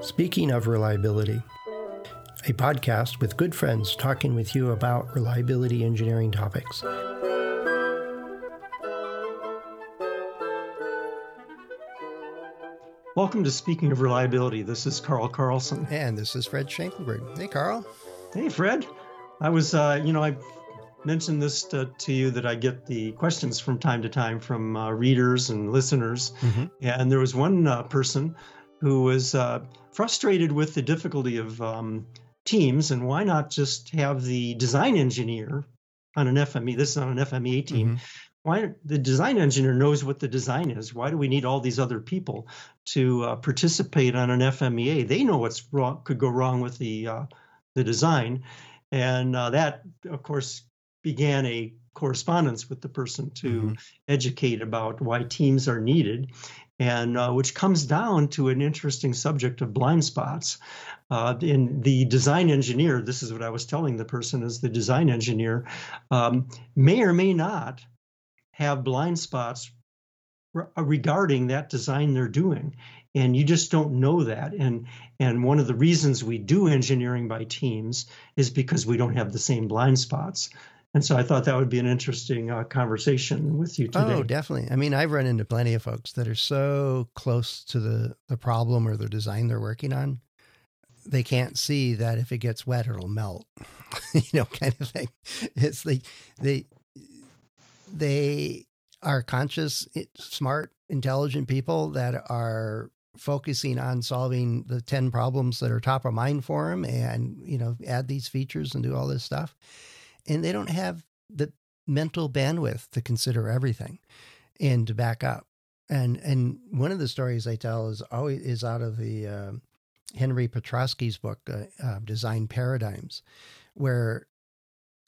Speaking of reliability, a podcast with good friends talking with you about reliability engineering topics. Welcome to Speaking of Reliability. This is Carl Carlson. And this is Fred Schenkelberg. Hey, Carl. Hey, Fred. I was, uh, you know, I mentioned this to, to, you that I get the questions from time to time from uh, readers and listeners. Mm-hmm. And there was one uh, person who was uh, frustrated with the difficulty of um, teams and why not just have the design engineer on an FME, this is on an FMEA team, mm-hmm. Why the design engineer knows what the design is. Why do we need all these other people to uh, participate on an fmea they know what's wrong could go wrong with the uh, the design. And uh, that of course began a correspondence with the person to mm-hmm. educate about why teams are needed and uh, which comes down to an interesting subject of blind spots. Uh, in the design engineer this is what i was telling the person as the design engineer um, may or may not have blind spots re- uh, regarding that design they're doing and you just don't know that. And and one of the reasons we do engineering by teams is because we don't have the same blind spots and so I thought that would be an interesting uh, conversation with you today. Oh, definitely. I mean, I've run into plenty of folks that are so close to the, the problem or the design they're working on, they can't see that if it gets wet, it'll melt, you know, kind of thing. It's like they, they are conscious, smart, intelligent people that are focusing on solving the 10 problems that are top of mind for them and, you know, add these features and do all this stuff. And they don't have the mental bandwidth to consider everything and to back up. And and one of the stories I tell is always is out of the uh, Henry Petroski's book, uh, uh, Design Paradigms, where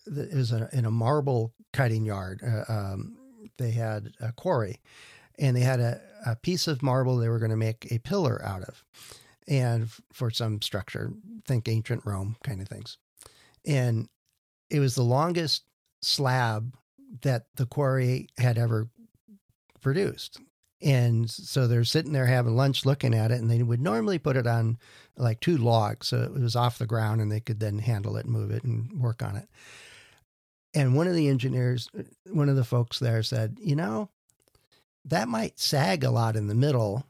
it was a, in a marble cutting yard. Uh, um, they had a quarry, and they had a, a piece of marble they were going to make a pillar out of, and for some structure, think ancient Rome kind of things, and it was the longest slab that the quarry had ever produced. And so they're sitting there having lunch looking at it, and they would normally put it on like two logs. So it was off the ground and they could then handle it, move it, and work on it. And one of the engineers, uh, one of the folks there said, you know, that might sag a lot in the middle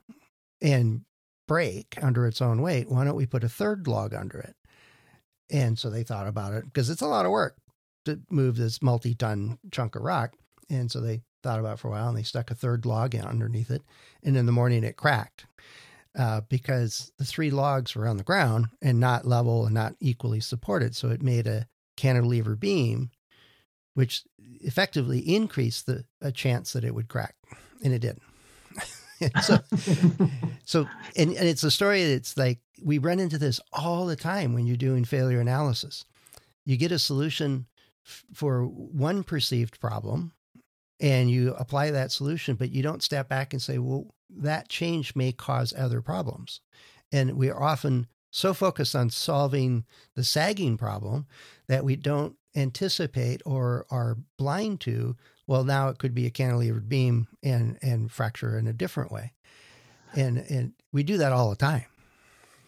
and break under its own weight. Why don't we put a third log under it? And so they thought about it because it's a lot of work to move this multi ton chunk of rock. And so they thought about it for a while and they stuck a third log in underneath it. And in the morning it cracked uh, because the three logs were on the ground and not level and not equally supported. So it made a cantilever beam which effectively increased the a chance that it would crack, and it did. so, so and, and it's a story that's like we run into this all the time when you're doing failure analysis. You get a solution f- for one perceived problem, and you apply that solution, but you don't step back and say, well, that change may cause other problems. And we are often so focused on solving the sagging problem that we don't anticipate or are blind to, well, now it could be a cantilevered beam and and fracture in a different way, and and we do that all the time.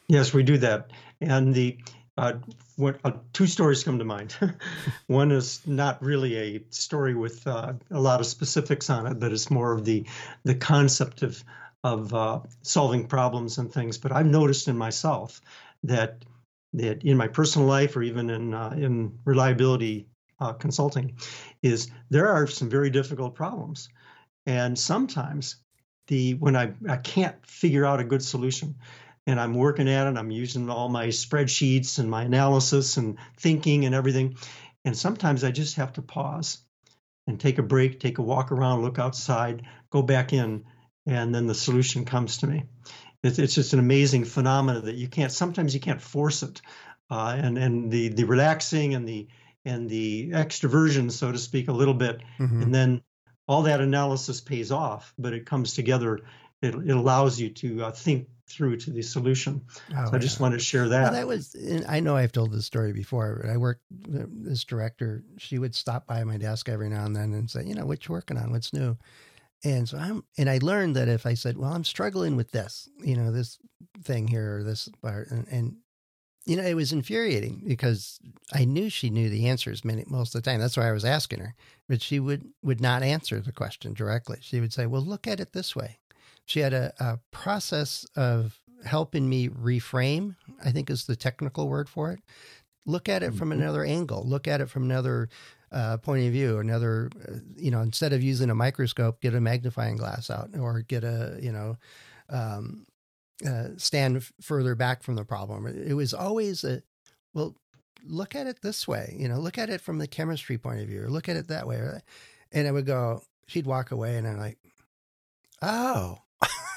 Yes, we do that, and the uh, what uh, two stories come to mind. One is not really a story with uh, a lot of specifics on it, but it's more of the the concept of of uh, solving problems and things. But I've noticed in myself that that in my personal life or even in uh, in reliability uh, consulting is there are some very difficult problems, and sometimes the when I I can't figure out a good solution, and I'm working at it, I'm using all my spreadsheets and my analysis and thinking and everything, and sometimes I just have to pause and take a break, take a walk around, look outside, go back in, and then the solution comes to me. It's, it's just an amazing phenomenon that you can't. Sometimes you can't force it, uh, and and the the relaxing and the and the extroversion, so to speak, a little bit, mm-hmm. and then all that analysis pays off. But it comes together. It, it allows you to uh, think through to the solution. Oh, so I just want to share that. Well, that was, I know I've told this story before, but I worked, this director, she would stop by my desk every now and then and say, you know, what you working on? What's new? And so I'm, and I learned that if I said, well, I'm struggling with this, you know, this thing here or this part, and, and you know, it was infuriating because I knew she knew the answers many, most of the time. That's why I was asking her, but she would, would not answer the question directly. She would say, well, look at it this way. She had a, a process of helping me reframe, I think is the technical word for it. Look at it from mm-hmm. another angle. Look at it from another uh, point of view. Another, uh, you know, instead of using a microscope, get a magnifying glass out, or get a, you know, um, uh, stand f- further back from the problem. It was always a, well, look at it this way. You know, look at it from the chemistry point of view, or look at it that way. And I would go. She'd walk away, and I'm like, oh,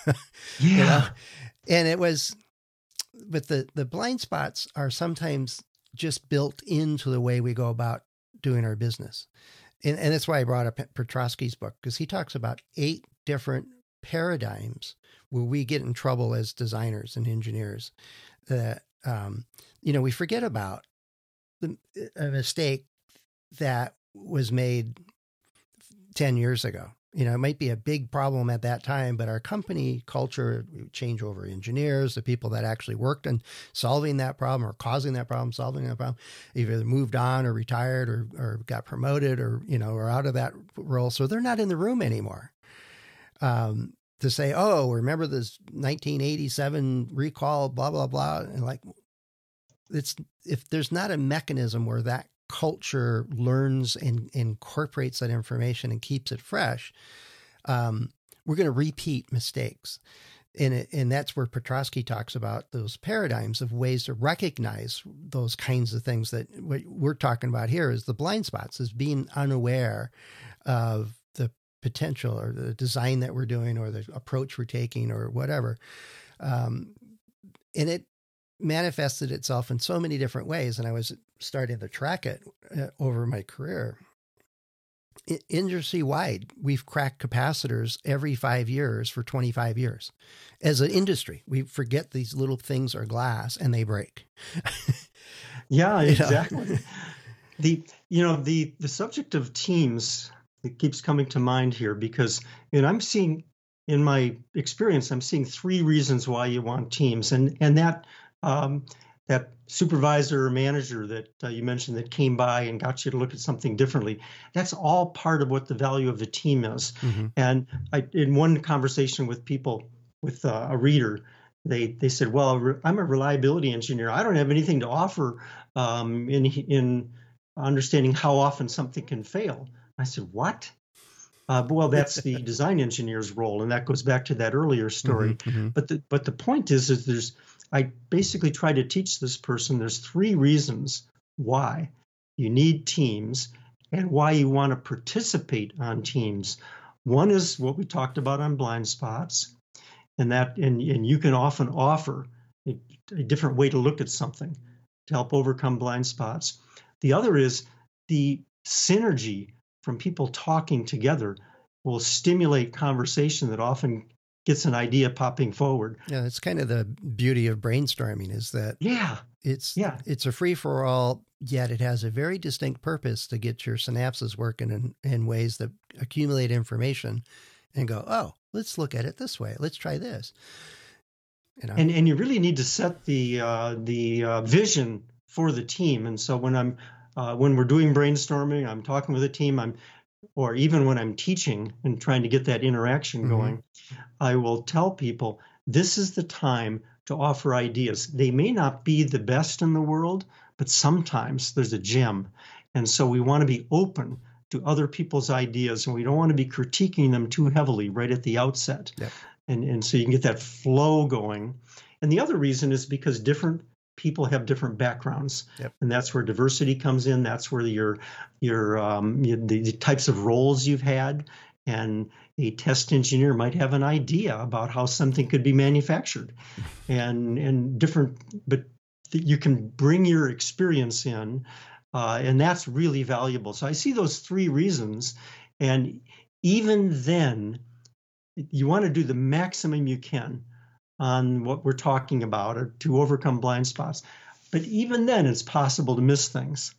yeah. you know? And it was, but the the blind spots are sometimes just built into the way we go about doing our business. And, and that's why I brought up Petroski's book, because he talks about eight different paradigms where we get in trouble as designers and engineers that, um, you know, we forget about the, a mistake that was made 10 years ago you know, it might be a big problem at that time, but our company culture, change over engineers, the people that actually worked on solving that problem or causing that problem, solving that problem, either moved on or retired or, or got promoted or, you know, or out of that role. So they're not in the room anymore. Um, to say, oh, remember this 1987 recall, blah, blah, blah. And like, it's, if there's not a mechanism where that culture learns and incorporates that information and keeps it fresh, um, we're going to repeat mistakes. And, it, and that's where Petroski talks about those paradigms of ways to recognize those kinds of things that what we're talking about here is the blind spots, is being unaware of the potential or the design that we're doing or the approach we're taking or whatever. Um, and it manifested itself in so many different ways. And I was starting to track it uh, over my career. Industry wide, we've cracked capacitors every five years for 25 years. As an industry, we forget these little things are glass and they break. yeah, exactly. the you know the the subject of teams it keeps coming to mind here because you know I'm seeing in my experience I'm seeing three reasons why you want teams and and that um, that supervisor or manager that uh, you mentioned that came by and got you to look at something differently that's all part of what the value of the team is mm-hmm. and I, in one conversation with people with uh, a reader they they said well i'm a reliability engineer i don't have anything to offer um, in in understanding how often something can fail i said what uh, well, that's the design engineer's role, and that goes back to that earlier story. Mm-hmm, mm-hmm. But the but the point is, is there's I basically try to teach this person there's three reasons why you need teams and why you want to participate on teams. One is what we talked about on blind spots, and that and, and you can often offer a, a different way to look at something to help overcome blind spots. The other is the synergy from people talking together will stimulate conversation that often gets an idea popping forward. Yeah, it's kind of the beauty of brainstorming is that yeah, it's yeah, it's a free for all. Yet it has a very distinct purpose to get your synapses working in, in ways that accumulate information and go, oh, let's look at it this way. Let's try this. You know? And and you really need to set the uh, the uh, vision for the team. And so when I'm uh, when we're doing brainstorming, I'm talking with a team. I'm or even when I'm teaching and trying to get that interaction mm-hmm. going, I will tell people this is the time to offer ideas. They may not be the best in the world, but sometimes there's a gem. And so we want to be open to other people's ideas and we don't want to be critiquing them too heavily right at the outset. Yep. And, and so you can get that flow going. And the other reason is because different people have different backgrounds, yep. and that's where diversity comes in. That's where your your um, the, the types of roles you've had, and a test engineer might have an idea about how something could be manufactured, and and different, but you can bring your experience in, uh, and that's really valuable. So I see those three reasons, and even then, you want to do the maximum you can on what we're talking about or to overcome blind spots. But even then, it's possible to miss things.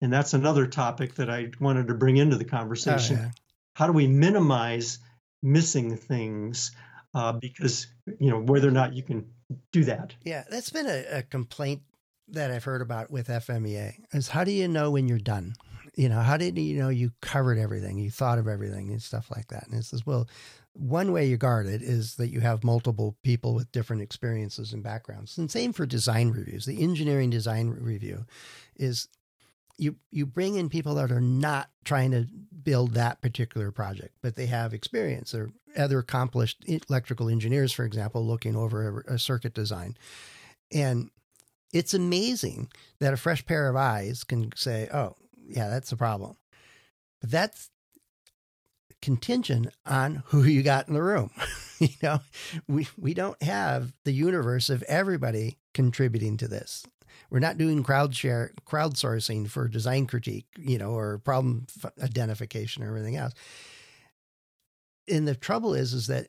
And that's another topic that I wanted to bring into the conversation. Oh, yeah. How do we minimize missing things uh, because you know whether or not you can do that. Yeah, that's been a, a complaint that I've heard about with FMEA is how do you know when you're done? You know, how did you know you covered everything, you thought of everything and stuff like that? And it says, well, one way you guard it is that you have multiple people with different experiences and backgrounds. And same for design reviews. The engineering design review is you you bring in people that are not trying to build that particular project, but they have experience. They're other accomplished electrical engineers, for example, looking over a, a circuit design. And it's amazing that a fresh pair of eyes can say, "Oh, yeah, that's a problem." But that's contingent on who you got in the room. you know, we we don't have the universe of everybody contributing to this. We're not doing crowd share crowdsourcing for design critique, you know, or problem identification or everything else. And the trouble is, is that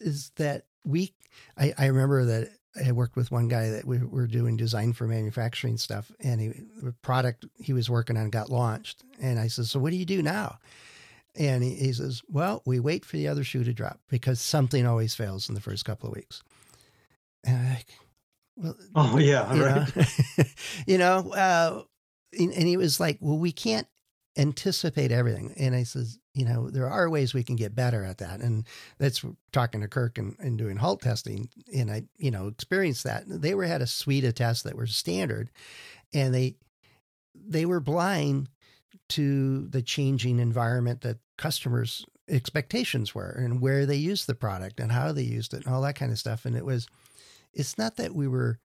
is that we. I, I remember that I worked with one guy that we were doing design for manufacturing stuff, and he, the product he was working on got launched. And I said, "So what do you do now?" And he, he says, "Well, we wait for the other shoe to drop because something always fails in the first couple of weeks." And I'm like, well, oh yeah, you right. Know, you know, uh, and, and he was like, "Well, we can't anticipate everything." And I says, "You know, there are ways we can get better at that." And that's talking to Kirk and, and doing halt testing, and I, you know, experienced that. They were had a suite of tests that were standard, and they they were blind to the changing environment that customers' expectations were and where they used the product and how they used it and all that kind of stuff. And it was it's not that we were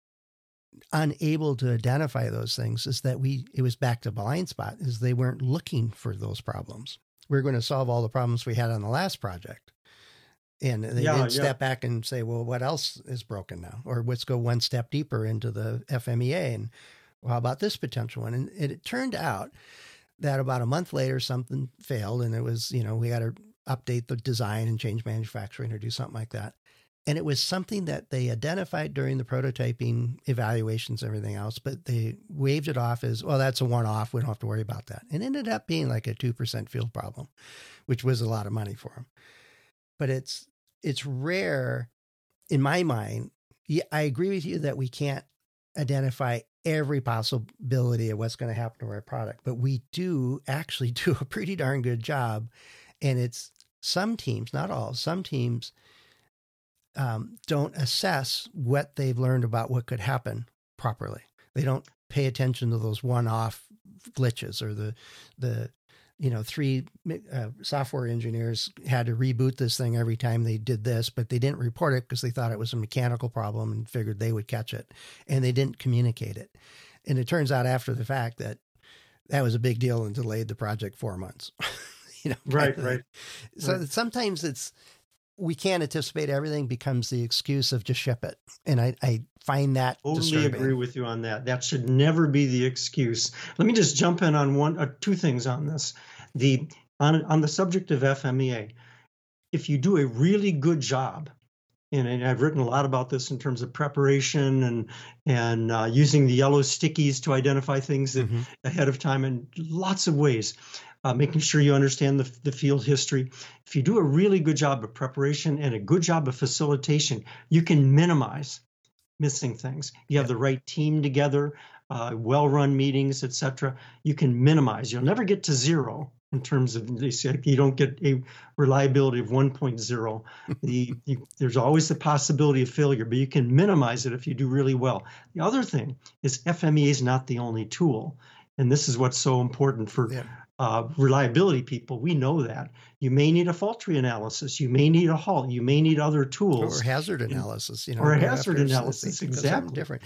unable to identify those things is that we it was back to blind spot is they weren't looking for those problems we are going to solve all the problems we had on the last project and they yeah, didn't yeah. step back and say well what else is broken now or let's go one step deeper into the fmea and well, how about this potential one and it, it turned out that about a month later something failed and it was you know we had to update the design and change manufacturing or do something like that and it was something that they identified during the prototyping evaluations, everything else, but they waved it off as, well, that's a one off. We don't have to worry about that. And ended up being like a 2% field problem, which was a lot of money for them. But it's, it's rare in my mind. I agree with you that we can't identify every possibility of what's going to happen to our product, but we do actually do a pretty darn good job. And it's some teams, not all, some teams um, don't assess what they've learned about what could happen properly. They don't pay attention to those one-off glitches or the the you know three uh, software engineers had to reboot this thing every time they did this but they didn't report it because they thought it was a mechanical problem and figured they would catch it and they didn't communicate it and it turns out after the fact that that was a big deal and delayed the project four months you know right right so right. sometimes it's we can't anticipate everything becomes the excuse of just ship it. And I, I find that totally disturbing. agree with you on that. That should never be the excuse. Let me just jump in on one, or uh, two things on this. The on on the subject of FMEA, if you do a really good job, and, and I've written a lot about this in terms of preparation and and uh, using the yellow stickies to identify things that, mm-hmm. ahead of time in lots of ways uh, making sure you understand the, the field history. If you do a really good job of preparation and a good job of facilitation, you can minimize missing things. You have the right team together, uh, well-run meetings, etc. You can minimize. You'll never get to zero in terms of you don't get a reliability of 1.0. the, you, there's always the possibility of failure, but you can minimize it if you do really well. The other thing is FMEA is not the only tool, and this is what's so important for yeah uh, reliability people. We know that. You may need a fault tree analysis. You may need a halt. You may need other tools. Or hazard analysis, you know. Or a hazard analysis, exactly. Different.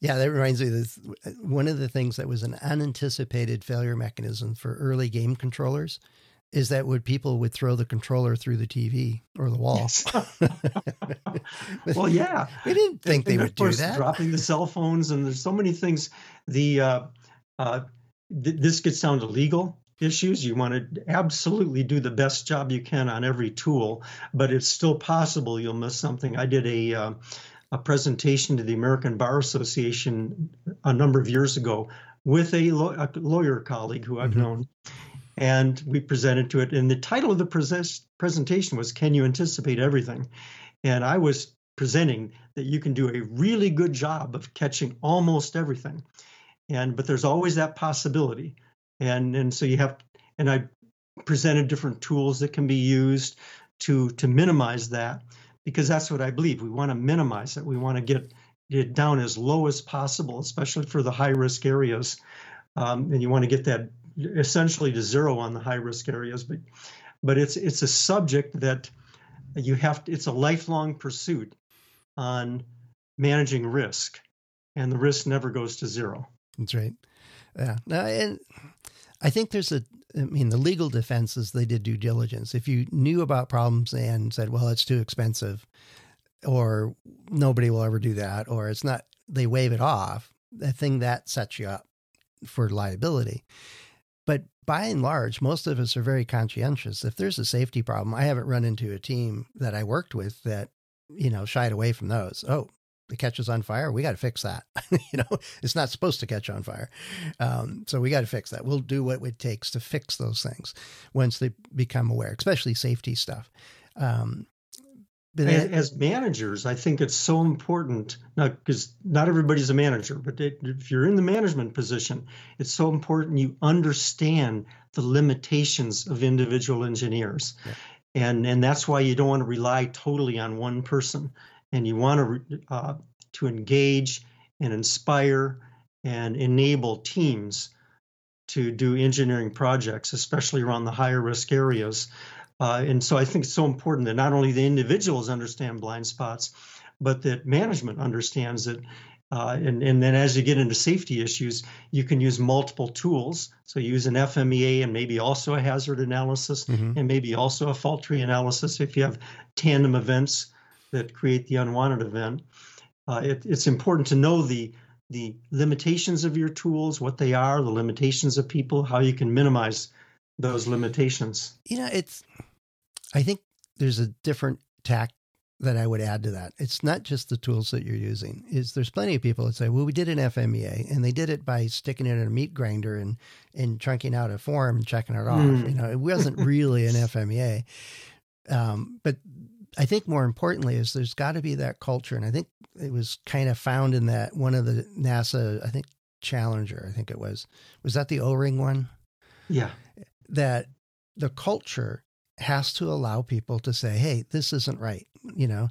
Yeah, that reminds me of this. One of the things that was an unanticipated failure mechanism for early game controllers is that would people would throw the controller through the TV or the wall. Yes. well, yeah, we didn't think and, they would do that. Dropping the cell phones and there's so many things. The uh, uh, th- this gets down to legal issues. You want to absolutely do the best job you can on every tool, but it's still possible you'll miss something. I did a uh, a presentation to the American Bar Association a number of years ago with a, lo- a lawyer colleague who I've mm-hmm. known, and we presented to it. And the title of the pres- presentation was "Can you anticipate everything?" And I was presenting that you can do a really good job of catching almost everything, and but there's always that possibility, and and so you have and I presented different tools that can be used to to minimize that because that's what I believe. We want to minimize it. We want to get it down as low as possible, especially for the high risk areas. Um, and you want to get that essentially to zero on the high risk areas. But but it's it's a subject that you have to, it's a lifelong pursuit on managing risk, and the risk never goes to zero. That's right. Yeah. And I think there's a, I mean, the legal defense is they did due diligence. If you knew about problems and said, well, it's too expensive, or nobody will ever do that, or it's not, they waive it off, the thing that sets you up for liability. But by and large, most of us are very conscientious. If there's a safety problem, I haven't run into a team that I worked with that, you know, shied away from those. Oh, it catches on fire. We got to fix that. you know, it's not supposed to catch on fire. Um, so we got to fix that. We'll do what it takes to fix those things once they become aware, especially safety stuff. Um, but as, as, managers, I think it's so important not because not everybody's a manager, but it, if you're in the management position, it's so important you understand the limitations of individual engineers. Yeah. And, and that's why you don't want to rely totally on one person and you want to uh, to engage and inspire and enable teams to do engineering projects, especially around the higher risk areas. Uh, and so I think it's so important that not only the individuals understand blind spots, but that management understands it. Uh, and, and then as you get into safety issues, you can use multiple tools. So use an FMEA and maybe also a hazard analysis mm-hmm. and maybe also a fault tree analysis if you have tandem events that create the unwanted event. Uh, it, it's important to know the the limitations of your tools, what they are, the limitations of people, how you can minimize those limitations. You know, it's. I think there's a different tack that I would add to that. It's not just the tools that you're using. Is there's plenty of people that say, "Well, we did an FMEA, and they did it by sticking it in a meat grinder and and chunking out a form and checking it off." Mm. You know, it wasn't really an FMEA. Um, but I think more importantly is there's got to be that culture, and I think it was kind of found in that one of the NASA, I think Challenger, I think it was, was that the O-ring one? Yeah. That the culture has to allow people to say, "Hey, this isn't right," you know,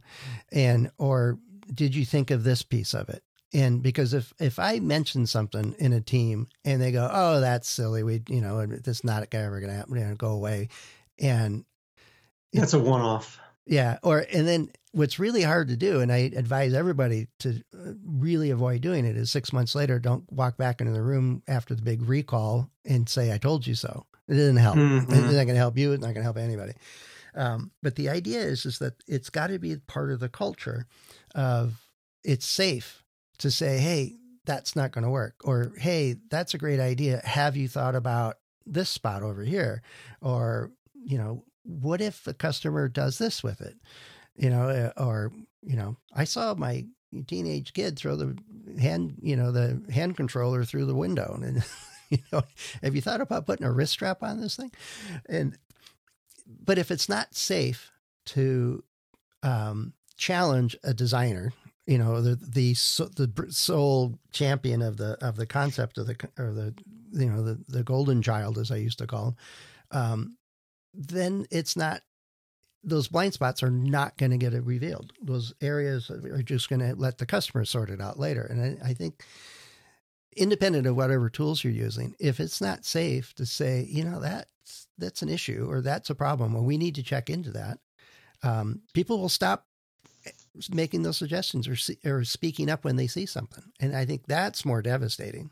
and or did you think of this piece of it? And because if if I mention something in a team and they go, "Oh, that's silly," we you know, this not ever going to happen, you know, go away, and that's a one-off. Yeah. Or, and then what's really hard to do, and I advise everybody to uh, really avoid doing it, is six months later, don't walk back into the room after the big recall and say, I told you so. It didn't help. Mm-hmm. It's not going to help you. It's not going to help anybody. Um, but the idea is, is that it's got to be part of the culture of it's safe to say, hey, that's not going to work. Or, hey, that's a great idea. Have you thought about this spot over here? Or, you know, what if the customer does this with it? You know, uh, or, you know, I saw my teenage kid throw the hand, you know, the hand controller through the window. And, you know, have you thought about putting a wrist strap on this thing? And, but if it's not safe to um, challenge a designer, you know, the the the sole champion of the of the concept of the or the you know the the golden child, as I used to call him, um, then it's not those blind spots are not going to get revealed. Those areas are just going to let the customer sort it out later. And I, I, think, independent of whatever tools you're using, if it's not safe to say, you know, that's that's an issue or that's a problem, or we need to check into that, um, people will stop making those suggestions or or speaking up when they see something. And I think that's more devastating.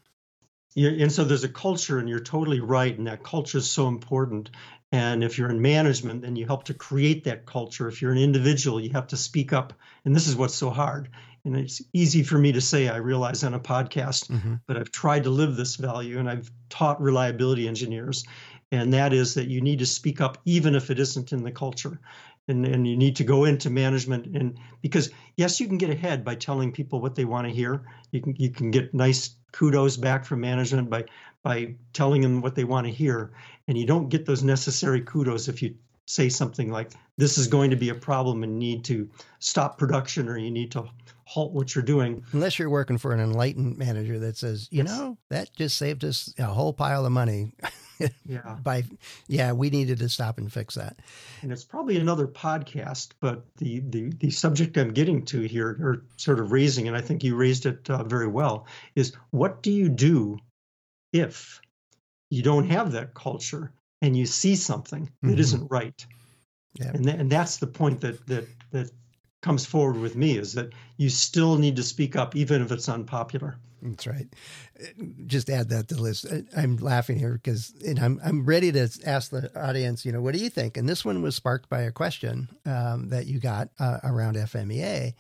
Yeah, and so there's a culture, and you're totally right, and that culture is so important. And if you're in management, then you help to create that culture. If you're an individual, you have to speak up. And this is what's so hard. And it's easy for me to say, I realize on a podcast, mm-hmm. but I've tried to live this value and I've taught reliability engineers. and that is that you need to speak up even if it isn't in the culture. And, and you need to go into management and because yes you can get ahead by telling people what they want to hear. You can you can get nice kudos back from management by by telling them what they want to hear. And you don't get those necessary kudos if you say something like this is going to be a problem and need to stop production or you need to halt what you're doing. Unless you're working for an enlightened manager that says, you yes. know, that just saved us a whole pile of money. yeah. By yeah, we needed to stop and fix that. And it's probably another podcast, but the the the subject I'm getting to here, or sort of raising, and I think you raised it uh, very well, is what do you do if you don't have that culture and you see something that mm-hmm. not right? Yeah. And th- and that's the point that that that comes forward with me is that you still need to speak up even if it's unpopular. That's right. Just add that to the list. I'm laughing here because and I'm I'm ready to ask the audience. You know, what do you think? And this one was sparked by a question um, that you got uh, around FMEA,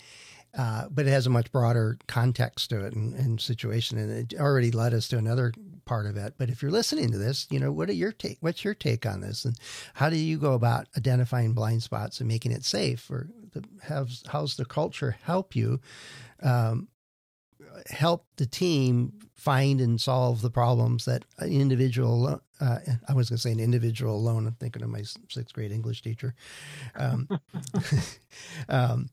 uh, but it has a much broader context to it and, and, situation, and it already led us to another part of it. But if you're listening to this, you know, what are your take? What's your take on this, and how do you go about identifying blind spots and making it safe, or the, how's how's the culture help you um, help the team find and solve the problems that an individual uh, I was going to say an individual alone. I'm thinking of my sixth grade English teacher. Um, um,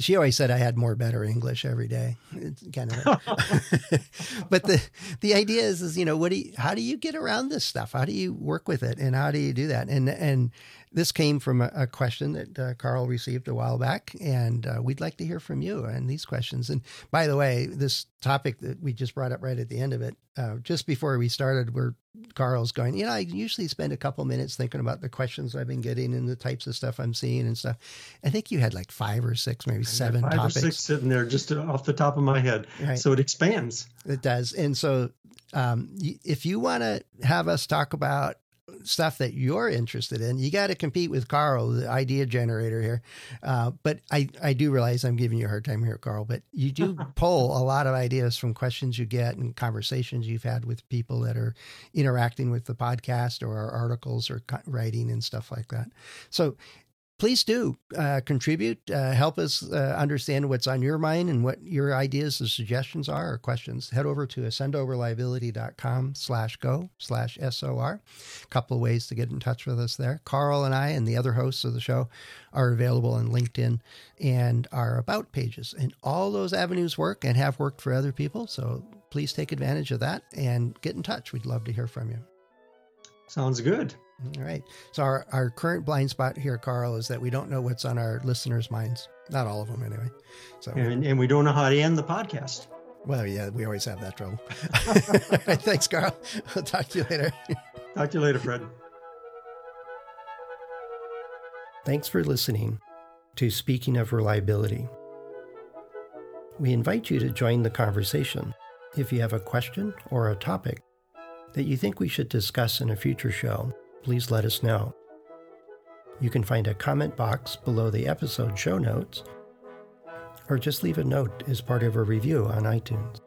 she always said I had more better English every day. It's kind of, but the the idea is, is you know, what do you, how do you get around this stuff? How do you work with it, and how do you do that? And and this came from a, a question that uh, Carl received a while back, and uh, we'd like to hear from you on these questions. And by the way, this topic that we just brought up right at the end of it, uh, just before we started, where Carl's going, you know, I usually spend a couple minutes thinking about the questions I've been getting and the types of stuff I'm seeing and stuff. I think you had like five or six, maybe seven five topics. or six sitting there just off the top of my head. Right. So it expands. It does. And so um, if you want to have us talk about stuff that you're interested in, you got to compete with Carl, the idea generator here. Uh, but I, I do realize I'm giving you a hard time here, Carl, but you do pull a lot of ideas from questions you get and conversations you've had with people that are interacting with the podcast or our articles or writing and stuff like that. So please do uh, contribute. Uh, help us uh, understand what's on your mind and what your ideas and suggestions are or questions. Head over to accendoreliability.com slash go slash SOR. A couple of ways to get in touch with us there. Carl and I and the other hosts of the show are available on LinkedIn and our About pages. And all those avenues work and have worked for other people. So please take advantage of that and get in touch. We'd love to hear from you. Sounds good. All right. So our, our current blind spot here, Carl, is that we don't know what's on our listeners' minds. Not all of them, anyway. So and, and we don't know how to end the podcast. Well, yeah, we always have that trouble. Thanks, Carl. I'll talk to you later. talk to you later, Fred. Thanks for listening to Speaking of Reliability. We invite you to join the conversation. If you have a question or a topic that you think we should discuss in a future show, please let us know. You can find a comment box below the episode show notes, or just leave a note as part of a review on iTunes.